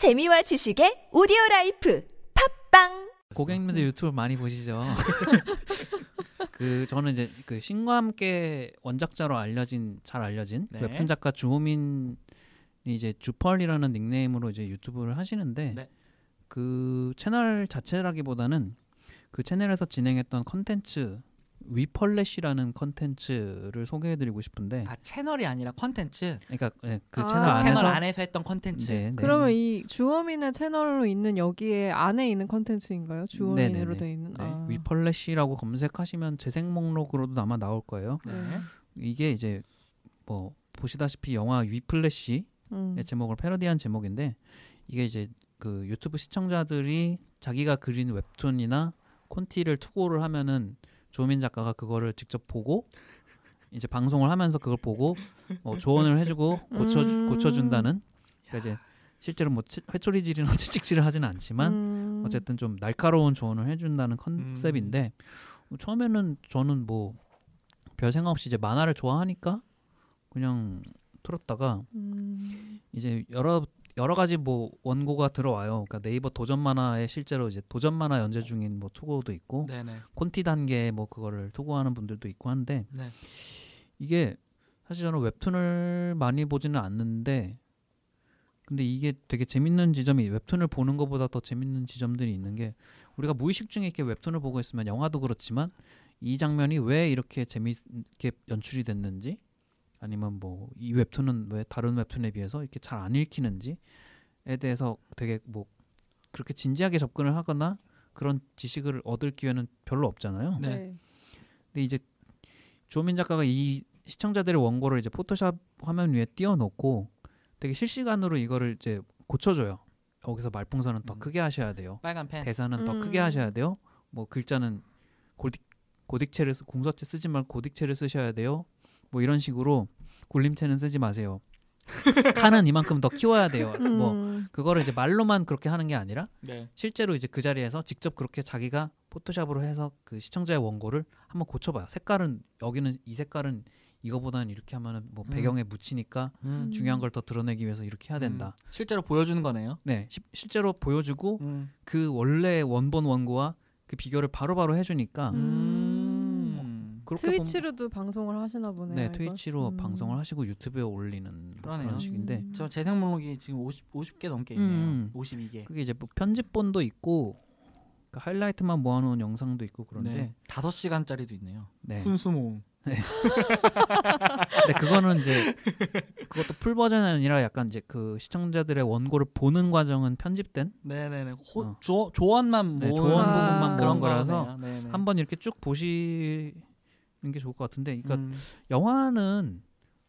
재미와 지식의 오디오 라이프 팟빵 고객님들 유튜브 많이 보시죠. 그 저는 이제 그 신과 함께 원작자로 알려진 잘 알려진 네. 웹툰 작가 주호민이 이제 주펄이라는 닉네임으로 이제 유튜브를 하시는데 네. 그 채널 자체라기보다는 그 채널에서 진행했던 컨텐츠 위펄래쉬라는 컨텐츠를 소개해드리고 싶은데 아 채널이 아니라 컨텐츠. 그러니까 예, 그 아. 채널 그 안에서 채널 안에서 했던 컨텐츠. 네, 네. 그러면 이 주호민의 채널로 있는 여기에 안에 있는 컨텐츠인가요? 주호민으로 네네네. 돼 있는. 네, 아. 위펄렛이라고 검색하시면 재생 목록으로도 아마 나올 거예요. 네. 이게 이제 뭐 보시다시피 영화 위플래시의 음. 제목을 패러디한 제목인데 이게 이제 그 유튜브 시청자들이 자기가 그린 웹툰이나 콘티를 투고를 하면은 조민 작가가 그거를 직접 보고 이제 방송을 하면서 그걸 보고 뭐 조언을 해주고 고쳐 음. 고쳐준다는 그러니까 이제 실제로 뭐 치- 회초리질이나 채찍질을 하지는 않지만 음. 어쨌든 좀 날카로운 조언을 해준다는 컨셉인데 처음에는 저는 뭐 별 생각 없이 이제 만화를 좋아하니까 그냥 틀었다가 음. 이제 여러 여러 가지 뭐 원고가 들어와요. 그러니까 네이버 도전 만화에 실제로 이제 도전 만화 연재 중인 뭐 투고도 있고 네네. 콘티 단계 뭐 그거를 투고하는 분들도 있고 한데 네. 이게 사실 저는 웹툰을 많이 보지는 않는데 근데 이게 되게 재밌는 지점이 웹툰을 보는 것보다 더 재밌는 지점들이 있는 게 우리가 무의식 중에 이렇게 웹툰을 보고 있으면 영화도 그렇지만 이 장면이 왜 이렇게 재밌게 연출이 됐는지 아니면 뭐 이 웹툰은 왜 다른 웹툰에 비해서 이렇게 잘 안 읽히는지에 대해서 되게 뭐 그렇게 진지하게 접근을 하거나 그런 지식을 얻을 기회는 별로 없잖아요. 네. 네. 근데 이제 조민 작가가 이 시청자들의 원고를 이제 포토샵 화면 위에 띄워놓고 되게 실시간으로 이거를 이제 고쳐줘요. 여기서 말풍선은 더 음. 크게 하셔야 돼요. 빨간 펜. 대사는 더 음. 크게 하셔야 돼요. 뭐 글자는 고딕 고딕체를 쓰, 궁서체 쓰지 말고 고딕체를 쓰셔야 돼요. 뭐 이런 식으로 굴림체는 쓰지 마세요. 칸은 이만큼 더 키워야 돼요. 뭐 음. 그거를 이제 말로만 그렇게 하는 게 아니라 네. 실제로 이제 그 자리에서 직접 그렇게 자기가 포토샵으로 해서 그 시청자의 원고를 한번 고쳐봐요. 색깔은 여기는 이 색깔은 이거보다는 이렇게 하면은 뭐 음. 배경에 묻히니까 음. 중요한 걸 더 드러내기 위해서 이렇게 해야 된다. 실제로 보여주는 거네요. 네, 시- 실제로 보여주고 음. 그 원래 원본 원고와 그 비교를 바로바로 해주니까 음. 트위치로도 방송을 하시나 보네요. 네 이걸. 트위치로 음. 방송을 하시고 유튜브에 올리는 뭐 그러네요. 그런 식인데 음. 저 재생 목록이 지금 50 50개 넘게 있네요. 음. 52개. 그게 이제 뭐 편집본도 있고 그 하이라이트만 모아놓은 영상도 있고 그런데 네. 5시간짜리도 있네요. 네. 훈수모음. 근데 그거는 이제 그것도 풀 버전이 아니라 약간 이제 그 시청자들의 원고를 보는 과정은 편집된 네네네. 호, 어. 조, 조언만 네, 모은 조언 아. 부분만 그런 모은 거라서. 네네. 한번 이렇게 쭉 보시는 게 좋을 것 같은데, 그러니까 음. 영화는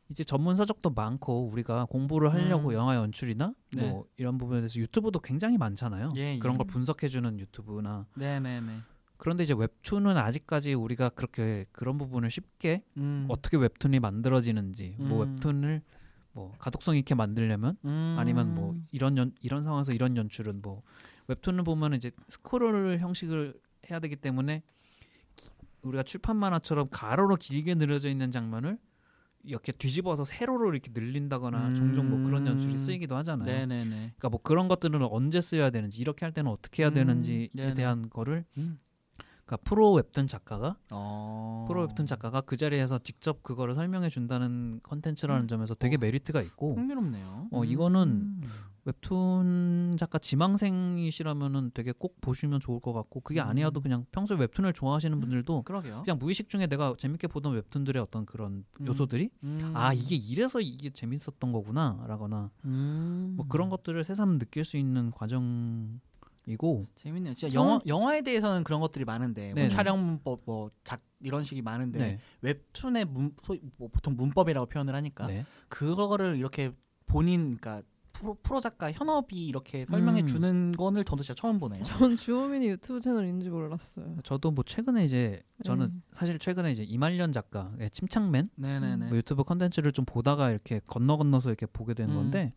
이제 전문 서적도 많고 우리가 공부를 하려고 음. 영화 연출이나 네. 뭐 이런 부분에 대해서 유튜브도 굉장히 많잖아요. 예, 예. 그런 걸 분석해주는 유튜브나 네네네. 그런데 이제 웹툰은 아직까지 우리가 그렇게 그런 부분을 쉽게 음. 어떻게 웹툰이 만들어지는지 뭐 음. 웹툰을 뭐 가독성 있게 만들려면 음. 아니면 뭐 이런 연, 이런 상황에서 이런 연출은 뭐 웹툰을 보면 이제 스크롤 형식을 해야 되기 때문에 기- 우리가 출판 만화처럼 가로로 길게 늘어져 있는 장면을 이렇게 뒤집어서 세로로 이렇게 늘린다거나 종종 뭐 그런 연출이 음. 쓰이기도 하잖아요. 네네네. 그러니까 뭐 그런 것들은 언제 써야 되는지 이렇게 할 때는 어떻게 해야 음, 되는지에 네네. 대한 거를 음. 그러니까 프로 웹툰 작가가 어. 프로 웹툰 작가가 그 자리에서 직접 그거를 설명해 준다는 컨텐츠라는 점에서 되게 어. 메리트가 있고 흥미롭네요. 어, 이거는 음. 웹툰 작가 지망생이시라면은 되게 꼭 보시면 좋을 것 같고 그게 음. 아니어도 그냥 평소에 웹툰을 좋아하시는 분들도 그러게요. 그냥 무의식 중에 내가 재밌게 보던 웹툰들의 어떤 그런 음. 요소들이 음. 아 이게 이래서 이게 재밌었던 거구나라거나 음. 뭐 그런 것들을 새삼 느낄 수 있는 과정 이고 재밌네요. 진짜 영화 영화에 대해서는 그런 것들이 많은데 뭐. 촬영 문법 뭐 작 이런 식이 많은데 네, 웹툰의 문 소위 뭐 보통 문법이라고 표현을 하니까 네. 그거를 이렇게 본인 그러니까 프로, 프로 작가 현업이 이렇게 설명해 음. 주는 거는 저도 진짜 처음 보네요. 전 주호민이 유튜브 채널 있는지 몰랐어요. 저도 뭐 최근에 이제 저는 음. 사실 최근에 이제 이말년 작가 의 침착맨 네네네. 뭐 유튜브 컨텐츠를 좀 보다가 이렇게 건너 건너서 이렇게 보게 된 음. 건데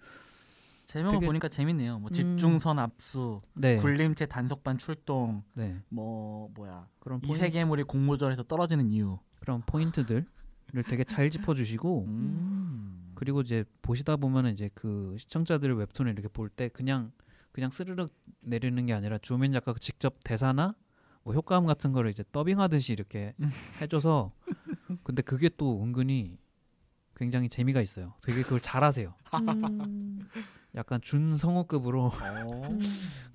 제목을 되게- 보니까 재밌네요. 뭐 음. 집중선 압수, 네, 굴림체 단속반 출동, 네 뭐 뭐야 그런 이 포인, 세계물이 공모전에서 떨어지는 이유. 그런 포인트들을 되게 잘 짚어주시고 음. 그리고 이제 보시다 보면 이제 그 시청자들의 웹툰을 이렇게 볼 때 그냥 그냥 스르륵 내리는 게 아니라 주민 작가가 직접 대사나 뭐 효과음 같은 거를 이제 더빙하듯이 이렇게 음. 해줘서 근데 그게 또 은근히 굉장히 재미가 있어요. 되게 그걸 잘하세요. 음. 약간 준성우급으로 어. 음.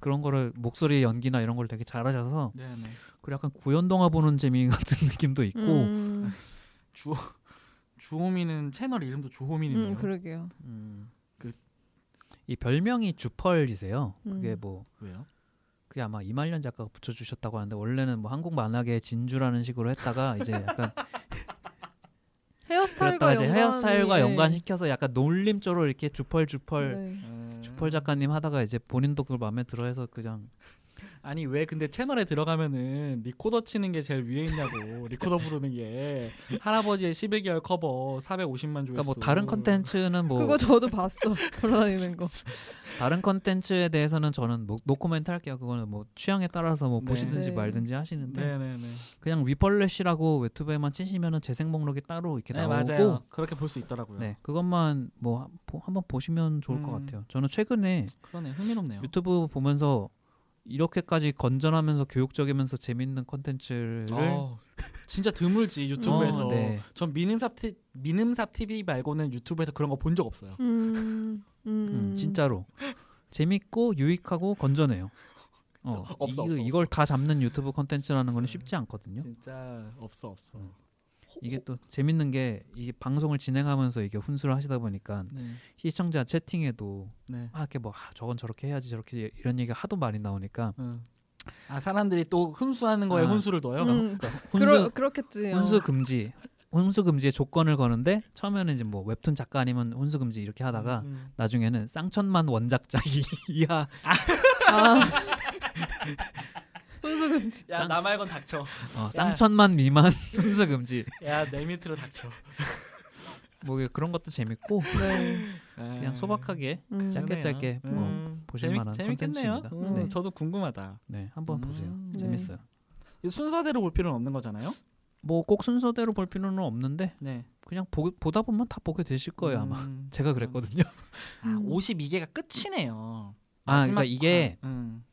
그런 거를 목소리 연기나 이런 걸 되게 잘하셔서 네네. 그리고 약간 구연 동화 보는 재미 같은 느낌도 있고 음. 주 주호민은 채널 이름도 주호민이네요. 음, 그러게요. 음, 그- 이 별명이 주펄이세요. 그게 음. 뭐 왜요? 그게 아마 이말년 작가가 붙여주셨다고 하는데 원래는 뭐 한국 만화계 진주라는 식으로 했다가 이제 약간 헤어스타일과 그랬다가 이제 헤어스타일과 네. 연관시켜서 약간 놀림 쪽으로 이렇게 주펄 주펄 네. 음. 주펄 작가님 하다가 이제 본인도 그걸 마음에 들어해서 그냥 아니 왜 근데 채널에 들어가면은 리코더 치는 게 제일 위에 있냐고 리코더 부르는 게 할아버지의 11개월 커버 450만 조회수 그러니까 뭐 다른 컨텐츠는 뭐 그거 저도 봤어. 돌아다니는 거. 다른 컨텐츠에 대해서는 저는 뭐 노코멘트 할게요. 그거는 뭐 취향에 따라서 뭐 네. 보시든지 네. 말든지 하시는데 네네네 그냥 위펄래쉬라고 유튜브에만 치시면은 재생 목록이 따로 이렇게 네 나오고 맞아요 그렇게 볼 수 있더라고요 네 그것만 뭐 한- 한번 보시면 좋을 것 음. 같아요. 저는 최근에 그러네 흥미롭네요 유튜브 보면서 이렇게까지 건전하면서 교육적이면서 재밌는 컨텐츠를 어, 진짜 드물지 유튜브에서 어, 네. 전 미능삽 티, 미능삽 TV 말고는 유튜브에서 그런 거 본 적 없어요 음. 음. 음, 진짜로 재밌고 유익하고 건전해요. 어, 없어, 없어, 이, 없어. 이걸 다 잡는 유튜브 컨텐츠라는 건. 쉽지 않거든요. 진짜 없어 없어 음. 이게 또 재밌는 게 이게 방송을 진행하면서 이게 훈수를 하시다 보니까 네, 시청자 채팅에도 네. 아, 이렇게 뭐 아, 저건 저렇게 해야지 저렇게 이런 얘기가 하도 많이 나오니까 응. 아 사람들이 또 훈수하는 거에 아. 훈수를 둬요 음. 훈수 그러, 그렇겠지. 어. 훈수 금지 훈수 금지의 조건을 거는데 처음에는 이제 뭐 웹툰 작가 아니면 훈수 금지 이렇게 하다가 음. 나중에는 쌍천만 원작자 이하 아. 훈수 금지. 야, 나 말곤 닥쳐. 어, 쌍천만 미만 훈수 금지 야, 내 밑으로 닥쳐. 뭐 그런 것도 재밌고 네. 그냥 소박하게 음. 짧게 그러네요. 짧게 뭐 음, 보실 재밌- 만한 재밌겠네요. 음, 네. 저도 궁금하다. 네, 한번 음. 보세요. 네. 재밌어요. 이 순서대로 볼 필요는 없는 거잖아요. 뭐 꼭 순서대로 볼 필요는 없는데 네. 그냥 보, 보다 보면 다 보게 되실 거예요 아마. 음. 제가 그랬거든요. 아, 음. 52개가 끝이네요. 아, 마지막 그러니까 이게 판.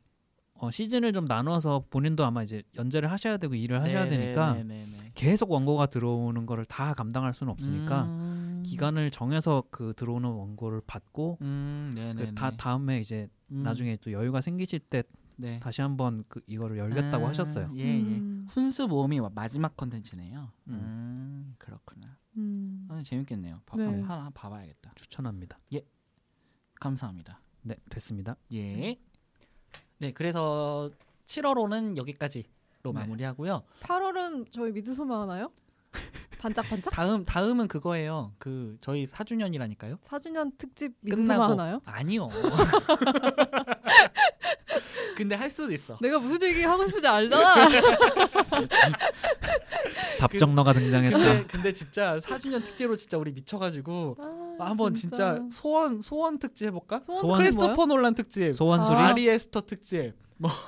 음. 어, 시즌을 좀 나눠서 본인도 아마 이제 연재를 하셔야 되고 일을 하셔야 네, 되니까 네, 네, 네. 계속 원고가 들어오는 거를 다 감당할 수는 없으니까 음. 기간을 정해서 그 들어오는 원고를 받고 음, 그다 네. 다음에 이제 음, 나중에 또 여유가 생기실 때 네. 다시 한번 그 이거를 열겠다고 아, 하셨어요. 예, 예. 음. 훈수 모험이 마지막 컨텐츠네요. 음. 음, 그렇구나. 음. 아, 재밌겠네요. 봐, 네. 하나, 봐봐야겠다. 추천합니다. 감사합니다. 네, 됐습니다. 예. 네, 그래서 7월호는 여기까지로 네. 마무리하고요. 8월은 저희 미드소마 하나요? 반짝반짝? 다음 다음은 그거예요. 그 저희 4주년이라니까요. 4주년 특집 미드소마 하나요? 아니요. 근데 할 수도 있어. 내가 무슨 얘기 하고 싶은지 알잖아. 답정너가 등장했다. 근데 근데 진짜 4주년 특집으로 진짜 우리 미쳐가지고 아, 한번 진짜, 소원 소원 특집 해볼까? 소원 소원? 크리스토퍼 놀란 특집, 소원술이 아. 아리 에스터 특집,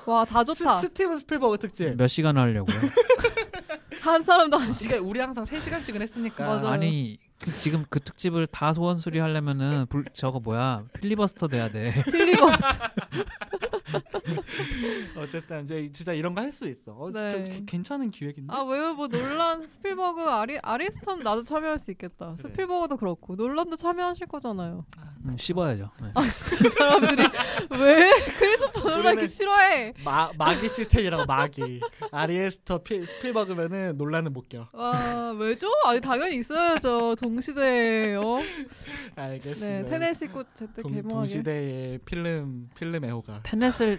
와, 다 좋다. 스, 스티븐 스필버그 특집. 몇 시간 하려고요? 한 사람도 한 시간. 그러니까 우리 항상 3 시간씩은 했으니까. 맞아요. 아니 그- 지금 그 특집을 다 소원술이 하려면은 불, 저거 뭐야 필리버스터 돼야 돼. 필리버스. 어쨌든 이제 진짜 이런 거 할 수 있어. 어, 네. 그- 괜찮은 기획인데. 아, 왜요? 뭐 논란 스필버그 아리 아리스턴 나도 참여할 수 있겠다. 그래. 스필버그도 그렇고 논란도 참여하실 거잖아요. 음, 씹어야죠. 네. 아씨, 이 사람들이 왜 크리스토퍼 논란 이렇게 싫어해? 마 마기 시스템이라고 마기. 아리에스터 피, 스필버그면은 논란은 못 껴. 와, 왜죠? 아니 당연히 있어야죠. 동시대에 어? 알겠습니다. 네, 테네시 꽃 제때 동, 개봉하게. 동시대의 필름 필름 애호가 테 넷을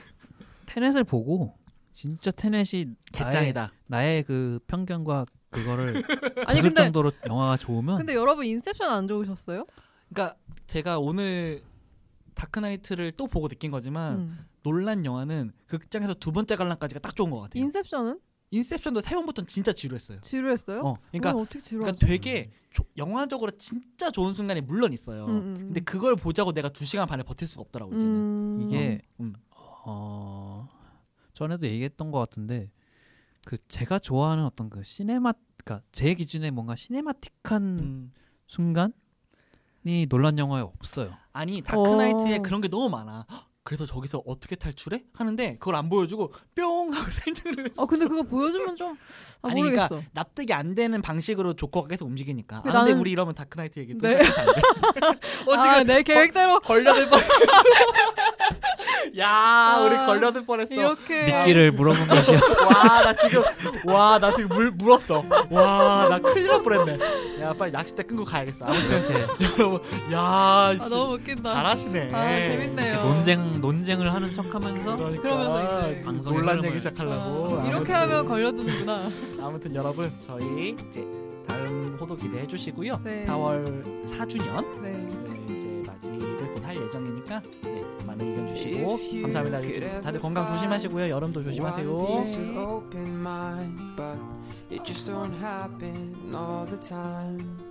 테넷을 보고 진짜 테넷이 나의, 나의 그 편견과 그거를 아니 근데 정도로 영화가 좋으면 근데 여러분 인셉션 안 좋으셨어요? 그러니까 제가 오늘 다크나이트를 또 보고 느낀 거지만 음. 논란 영화는 극장에서 두 번째 관람까지가 딱 좋은 것 같아요. 인셉션은 인셉션도 세 번부터는 진짜 지루했어요. 지루했어요? 어, 그러니까 어떻게? 그러니까 되게 조- 영화적으로 진짜 좋은 순간이 물론 있어요. 음, 음, 음. 근데 그걸 보자고 내가 두 시간 반을 버틸 수가 없더라고 이제는. 음. 이게 음. 어 전에도 얘기했던 것 같은데 그 제가 좋아하는 어떤 그 시네마 그러니까 제 기준에 뭔가 시네마틱한 음. 순간이 논란 영화에 없어요. 아니 다크나이트에 어. 그런 게 너무 많아. 헉, 그래서 저기서 어떻게 탈출해? 하는데 그걸 안 보여주고 뿅 하고 생존을 했어. 어 근데 그거 보여주면 좀 아, 아니, 모르겠어. 그러니까 납득이 안 되는 방식으로 조커가 계속 움직이니까. 아, 근데 근데 나는- 우리 이러면 다크나이트 얘기 또 네. 어, 지금 아, 내 계획대로 걸려들 뻔. 야, 우리 아, 걸려들 뻔했어. 이렇게 미끼를 물어본 것이야. 와, 나 지금 와, 나 지금 물 물었어. 와, 나 큰일 날 뻔했네. 야, 빨리 낚싯대 끊고 가야겠어. 아무튼 여러분, 야, 아, 씨, 너무 웃긴다. 잘하시네. 아 재밌네요. 논쟁 논쟁을 하는 척하면서 그러니까 그러면서 이제 방송의 논란 얘기 시작하려고. 아, 이렇게 아무튼- 하면 걸려드는구나. 아무튼 여러분 저희 이제 다음 호도 기대해 주시고요. 네. 4월 4주년 네. 네, 이제 맞이를 곧 할 예정이니까 네, 많은 의견 주시고 감사합니다. 다들 건강 조심하시고요. 여름도 조심하세요. open mind, but it just don't happen all the time.